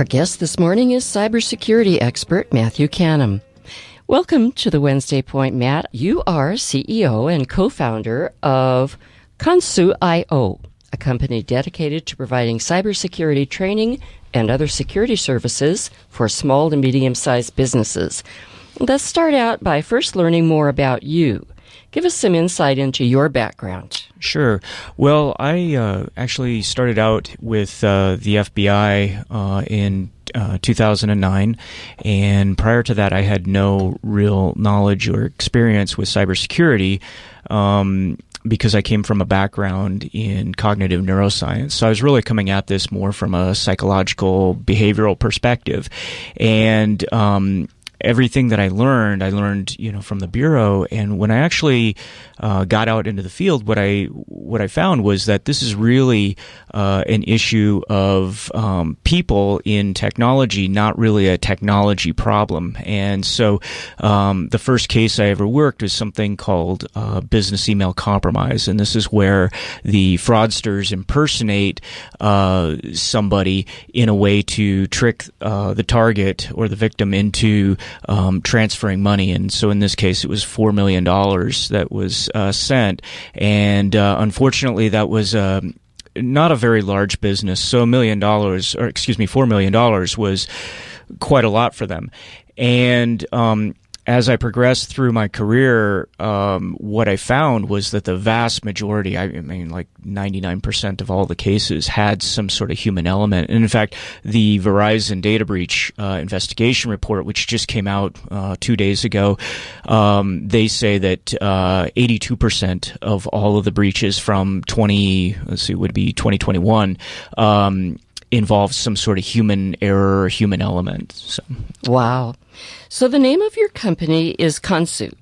Our guest this morning is cybersecurity expert Matthew Canham. Welcome to the Wednesday Point, Matt. You are CEO and co-founder of Khonsoo.io, a company dedicated to providing cybersecurity training and other security services for small to medium-sized businesses. Let's start out by first learning more about you. Give us some insight into your background. Sure. Well, I uh, actually started out with uh, the FBI uh, in uh, 2009, and prior to that, I had no real knowledge or experience with cybersecurity. Um, because I came from a background in cognitive neuroscience. So I was really coming at this more from a psychological, behavioral perspective. And, um, everything that I learned, I learned, you know, from the bureau. And when I actually uh, got out into the field, what I what I found was that this is really uh, an issue of um, people in technology, not really a technology problem. And so, um, the first case I ever worked was something called uh, business email compromise, and this is where the fraudsters impersonate uh, somebody in a way to trick uh, the target or the victim into um, transferring money. And so in this case, it was $4 million that was uh, sent. And uh, unfortunately, that was. Um, not a very large business, so a million dollars, or excuse me, four million dollars was quite a lot for them. And um, as I progressed through my career, um, what I found was that the vast majority, I mean, like 99% of all the cases had some sort of human element. And in fact, the Verizon data breach uh, investigation report, which just came out uh, two days ago, um, they say that uh, 82% of all of the breaches from 20, let's see, would be 2021, um, involves some sort of human error or human element. So. Wow. So the name of your company is Khonsoo.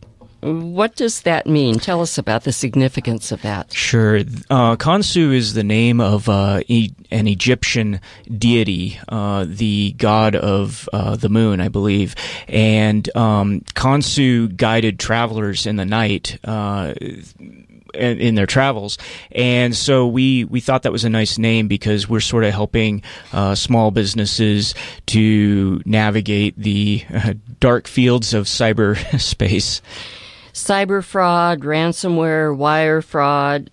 What does that mean? Tell us about the significance of that. Sure. Uh, Khonsu is the name of uh, e- an Egyptian deity, uh, the god of uh, the moon, I believe. And um, Khonsu guided travelers in the night uh, in, in, their travels. And so we, we thought that was a nice name because we're sort of helping uh, small businesses to navigate the uh, dark fields of cyberspace. Cyber fraud, ransomware, wire fraud.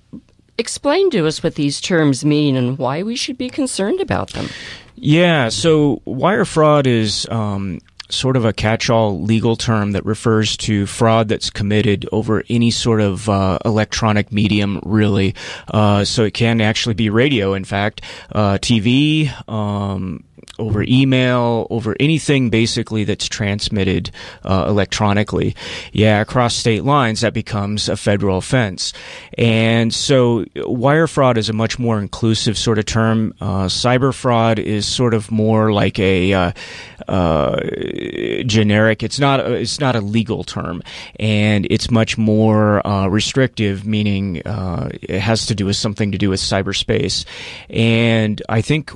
Explain to us what these terms mean and why we should be concerned about them. Yeah, so wire fraud is um, sort of a catch-all legal term that refers to fraud that's committed over any sort of uh, electronic medium, really. Uh, so it can actually be radio, in fact, uh, TV, um, over email, over anything basically that's transmitted uh, electronically. Yeah, across state lines, that becomes a federal offense. And so wire fraud is a much more inclusive sort of term. Uh, cyber fraud is sort of more like a uh, uh generic. It's not. A, it's not a legal term, and it's much more uh, restrictive, meaning uh, it has to do with something to do with cyberspace. And I think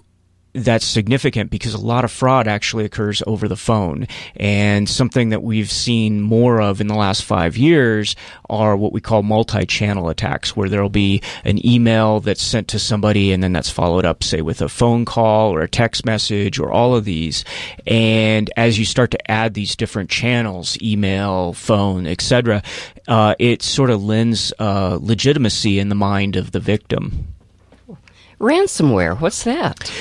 that's significant because a lot of fraud actually occurs over the phone. And something that we've seen more of in the last five years are what we call multi-channel attacks, where there'll be an email that's sent to somebody and then that's followed up, say, with a phone call or a text message or all of these. And as you start to add these different channels, email, phone, etc., uh, it sort of lends uh, legitimacy in the mind of the victim. Ransomware, what's that?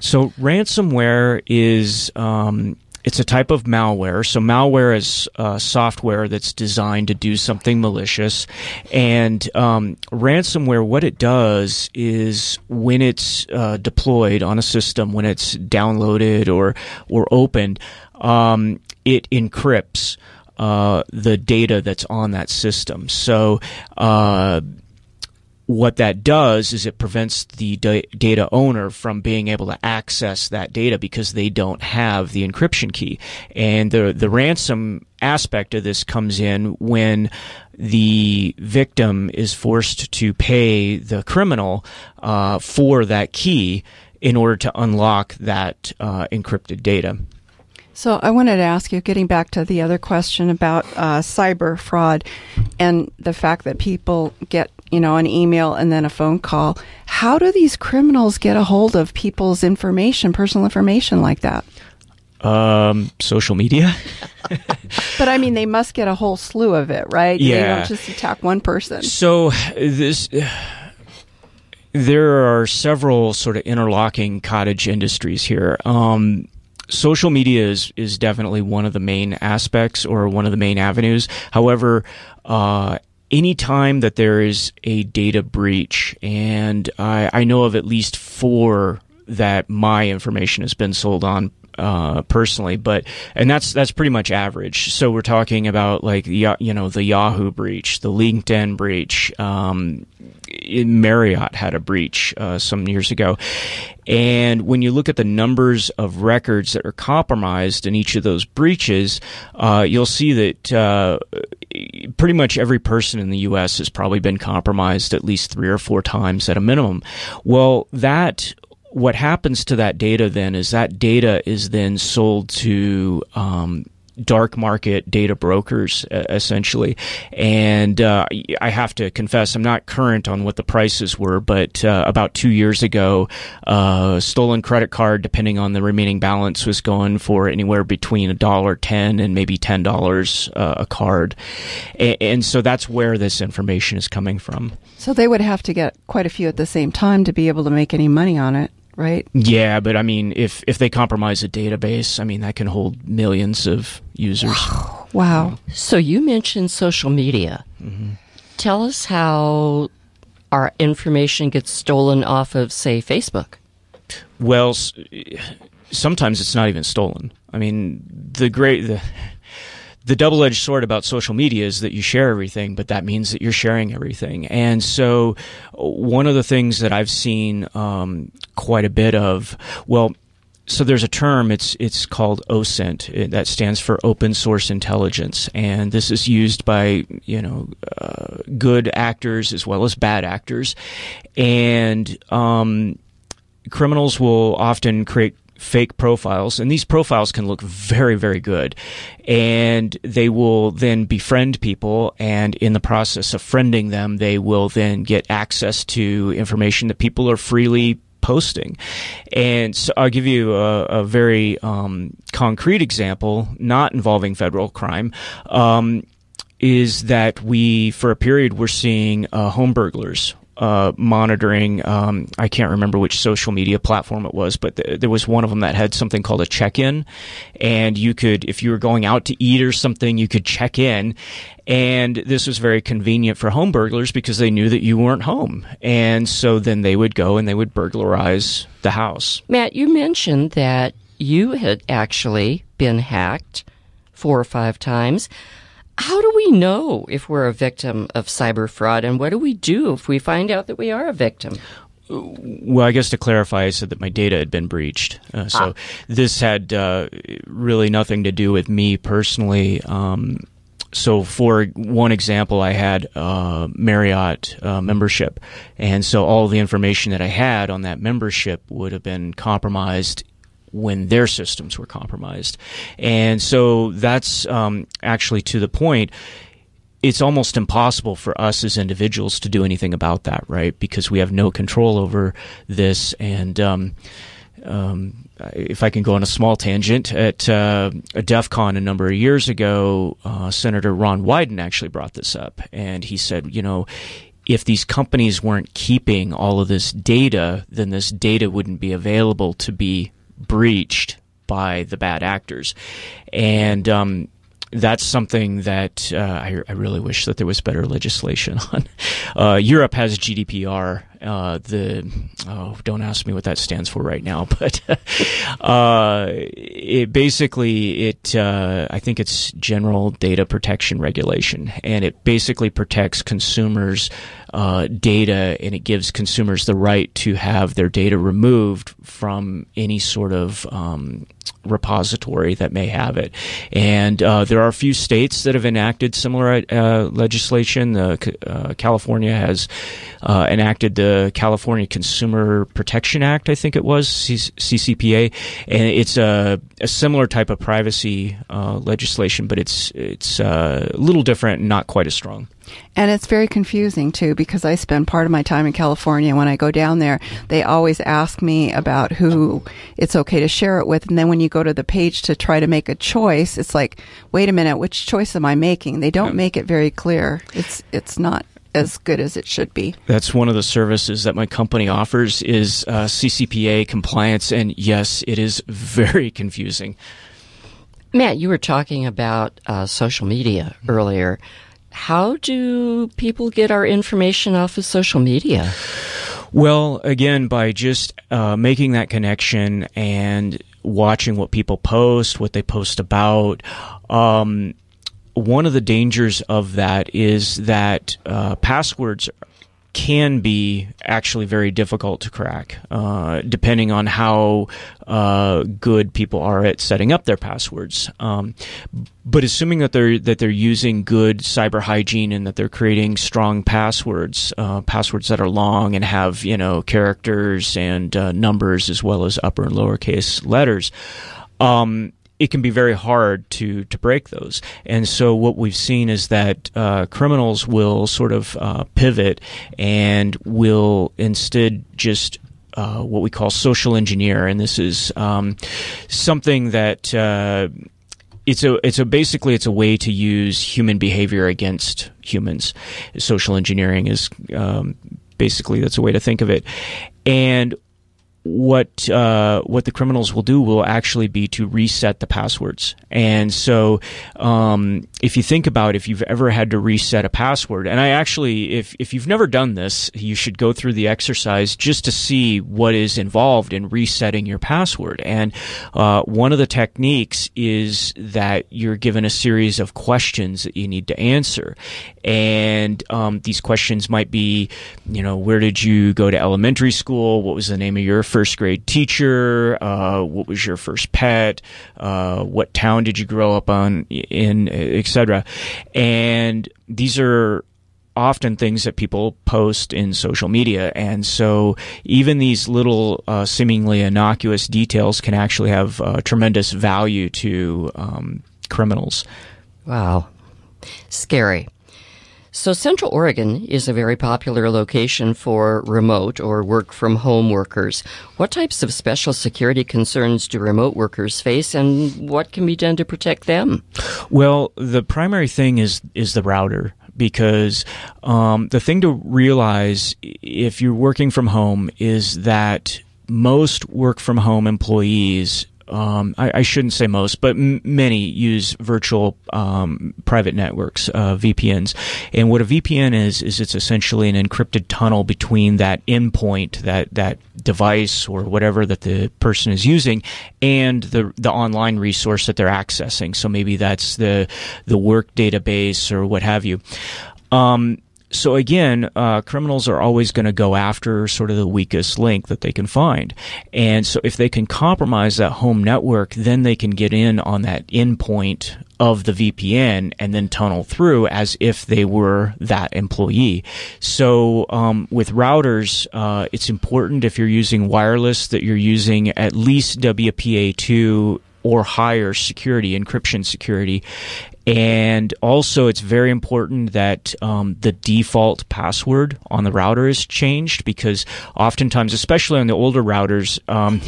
So ransomware is um, it's a type of malware. So malware is uh, software that's designed to do something malicious, and um, ransomware. What it does is when it's uh, deployed on a system, when it's downloaded or or opened, um, it encrypts. Uh, the data that's on that system. So, uh, what that does is it prevents the da- data owner from being able to access that data because they don't have the encryption key. And the the ransom aspect of this comes in when the victim is forced to pay the criminal uh, for that key in order to unlock that uh, encrypted data. So I wanted to ask you, getting back to the other question about uh, cyber fraud and the fact that people get you know, an email and then a phone call. How do these criminals get a hold of people's information, personal information like that? Um, social media. but I mean, they must get a whole slew of it, right? Yeah. They don't just attack one person. So this. There are several sort of interlocking cottage industries here. Um, social media is is definitely one of the main aspects or one of the main avenues. However, uh, anytime that there is a data breach, and I, I know of at least four that my information has been sold on uh, personally, but and that's that's pretty much average. So we're talking about like you know the Yahoo breach, the LinkedIn breach. Um, Marriott had a breach uh, some years ago, and when you look at the numbers of records that are compromised in each of those breaches, uh, you'll see that uh, pretty much every person in the U.S. has probably been compromised at least three or four times at a minimum. Well, that what happens to that data then is that data is then sold to um, dark market data brokers essentially. And uh, i have to confess i'm not current on what the prices were but uh, about two years ago uh, stolen credit card depending on the remaining balance was going for anywhere between a dollar ten and maybe ten dollars uh, a card. And so that's where this information is coming from. So they would have to get quite a few at the same time to be able to make any money on it right? Yeah, but I mean, if if they compromise a database, I mean that can hold millions of users. Wow. So you mentioned social media. Mm-hmm. Tell us how our information gets stolen off of, say, Facebook. Well, sometimes it's not even stolen. I mean, the great the the double edged sword about social media is that you share everything, but that means that you're sharing everything. And so, one of the things that I've seen um, quite a bit of, well, so there's a term it's it's called OSINT that stands for open source intelligence. And this is used by you know uh, good actors as well as bad actors. And um, criminals will often create fake profiles, and these profiles can look very, very good. And they will then befriend people, and in the process of friending them, they will then get access to information that people are freely posting. And so I'll give you a, a very um, concrete example, not involving federal crime. Um, is that we, for a period, we're seeing uh, home burglars uh, monitoring. Um, I can't remember which social media platform it was, but th- there was one of them that had something called a check-in, and you could, if you were going out to eat or something, you could check in, and this was very convenient for home burglars because they knew that you weren't home, and so then they would go and they would burglarize the house. Matt, you mentioned that you had actually been hacked four or five times. How do we know if we're a victim of cyber fraud, and what do we do if we find out that we are a victim? Well, I guess to clarify, I said that my data had been breached. Uh, so ah. this had uh, really nothing to do with me personally. Um, so, for one example, I had uh, Marriott uh, membership, and so all the information that I had on that membership would have been compromised when their systems were compromised. And so that's um, actually to the point. It's almost impossible for us as individuals to do anything about that, right? Because we have no control over this. And um, um, if I can go on a small tangent, at uh, a DEF CON a number of years ago, uh, Senator Ron Wyden actually brought this up. And he said, you know, if these companies weren't keeping all of this data, then this data wouldn't be available to be breached by the bad actors. And um, that's something that uh, I, I, really wish that there was better legislation on. Uh, Europe has GDPR. Uh, the oh, don't ask me what that stands for right now, but uh, it basically it uh, I think it's General Data Protection Regulation, and it basically protects consumers' uh, data, and it gives consumers the right to have their data removed from any sort of um, repository that may have it. And uh, there are a few states that have enacted similar uh, legislation. Uh, California has uh, enacted the the California Consumer Protection Act, I think it was CCPA, and it's a, a similar type of privacy uh, legislation, but it's it's uh, a little different, and not quite as strong. And it's very confusing too because I spend part of my time in California. When I go down there, they always ask me about who it's okay to share it with. And then when you go to the page to try to make a choice, it's like, wait a minute, which choice am I making? They don't make it very clear. It's, it's not as good as it should be. That's one of the services that my company offers is uh, CCPA compliance. And yes, it is very confusing. Matt, you were talking about uh, social media earlier how do people get our information off of social media? Well, again, by just uh, making that connection and watching what people post, what they post about. Um, one of the dangers of that is that uh, passwords can be actually very difficult to crack, uh, depending on how uh, good people are at setting up their passwords. Um, but assuming that they're that they're using good cyber hygiene and that they're creating strong passwords, uh, passwords that are long and have you know characters and uh, numbers as well as upper and lowercase letters. Um, it can be very hard to to break those. And so what we've seen is that uh, criminals will sort of uh, pivot and will instead just uh, what we call social engineer, and this is um, something that uh, it's a it's a basically it's a way to use human behavior against humans. Social engineering is um, basically that's a way to think of it, and what uh, what the criminals will do will actually be to reset the passwords. And so, um, if you think about if you've ever had to reset a password, and I actually, if if you've never done this, you should go through the exercise just to see what is involved in resetting your password. And uh, one of the techniques is that you're given a series of questions that you need to answer, and um, these questions might be, you know, where did you go to elementary school? What was the name of your first grade teacher? Uh, what was your first pet? Uh, what town did you grow up on in, etc. And these are often things that people post in social media. And so even these little uh, seemingly innocuous details can actually have uh, tremendous value to um, criminals. Wow. Scary. So, Central Oregon is a very popular location for remote or work from home workers. What types of special security concerns do remote workers face and what can be done to protect them? Well, the primary thing is, is the router because um, the thing to realize if you're working from home is that most work from home employees um, I, I, shouldn't say most, but m- many use virtual um, private networks, uh, VPNs. And what a VPN is is it's essentially an encrypted tunnel between that endpoint, that that device or whatever that the person is using, and the the online resource that they're accessing. So maybe that's the the work database or what have you. Um, so again, uh, criminals are always going to go after sort of the weakest link that they can find. And so if they can compromise that home network, then they can get in on that endpoint of the VPN and then tunnel through as if they were that employee. So um, with routers, uh, it's important if you're using wireless that you're using at least WPA2 or higher security, encryption security. And also, it's very important that um, the default password on the router is changed because oftentimes, especially on the older routers, um,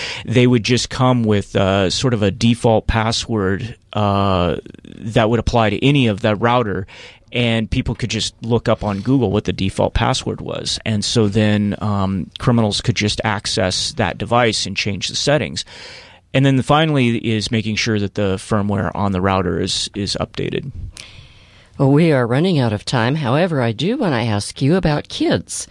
they would just come with uh, sort of a default password uh, that would apply to any of that router. And people could just look up on Google what the default password was. And so then um, criminals could just access that device and change the settings. And then finally is making sure that the firmware on the router is, is updated. Well, we are running out of time. However, I do want to ask you about kids.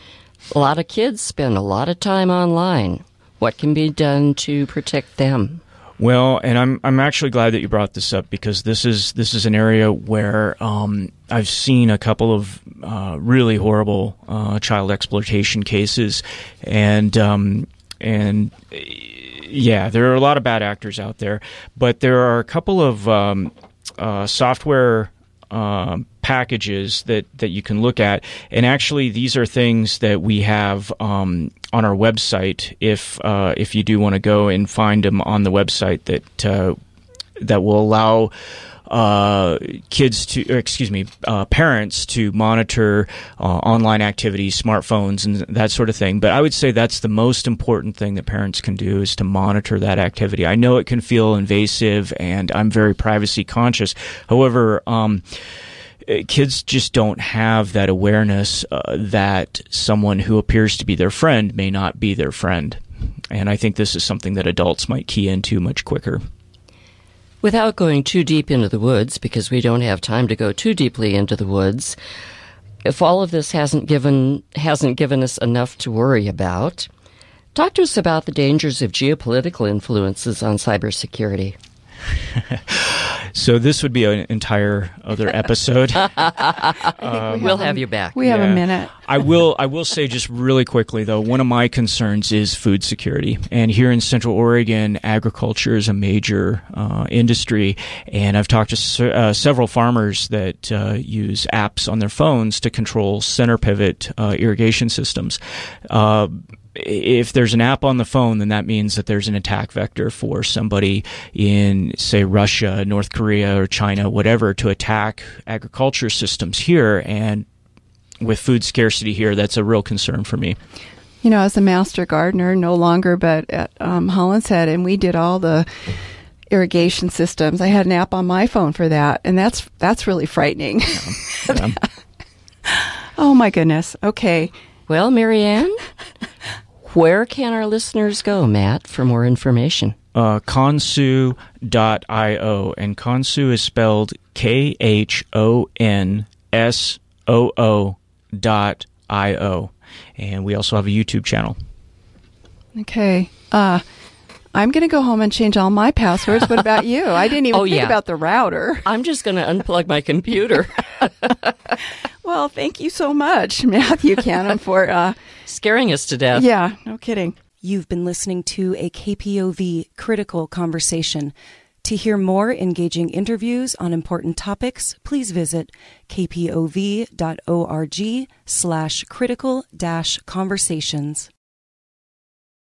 A lot of kids spend a lot of time online. What can be done to protect them? Well, and I'm I'm actually glad that you brought this up because this is this is an area where um, I've seen a couple of uh, really horrible uh, child exploitation cases, and um, and yeah, there are a lot of bad actors out there, but there are a couple of um, uh, software um, packages that, that you can look at. And actually, these are things that we have um, on our website. If uh, if you do want to go and find them on the website, that uh, that will allow uh, kids to, excuse me, uh, parents to monitor uh, online activities, smartphones, and that sort of thing. But I would say that's the most important thing that parents can do is to monitor that activity. I know it can feel invasive, and I'm very privacy conscious. However, um, kids just don't have that awareness uh, that someone who appears to be their friend may not be their friend. And I think this is something that adults might key into much quicker. Without going too deep into the woods, because we don't have time to go too deeply into the woods, if all of this hasn't given hasn't given us enough to worry about, talk to us about the dangers of geopolitical influences on cybersecurity. so this would be an entire other episode. um, we will have you back. We have yeah. a minute. I will. I will say just really quickly though. One of my concerns is food security, and here in Central Oregon, agriculture is a major uh, industry. And I've talked to uh, several farmers that uh, use apps on their phones to control center pivot uh, irrigation systems uh, if there's an app on the phone, then that means that there's an attack vector for somebody in, say, Russia, North Korea, or China, whatever, to attack agriculture systems here. And with food scarcity here, that's a real concern for me. You know, as a master gardener, no longer, but at um, Holland's Head, and we did all the irrigation systems. I had an app on my phone for that, and that's that's really frightening. Yeah. Yeah. oh my goodness. Okay. Well, Marianne, where can our listeners go, Matt, for more information? Uh, Khonsoo.io, and Khonsoo is spelled K H O N S O O dot I O. And we also have a YouTube channel. Okay. Uh, I'm going to go home and change all my passwords. What about you? I didn't even oh, think yeah. about the router. I'm just going to unplug my computer. well, thank you so much, Matthew Canham, for uh, scaring us to death. Yeah, no kidding. You've been listening to a KPOV critical conversation. To hear more engaging interviews on important topics, please visit kpov.org slash critical dash conversations.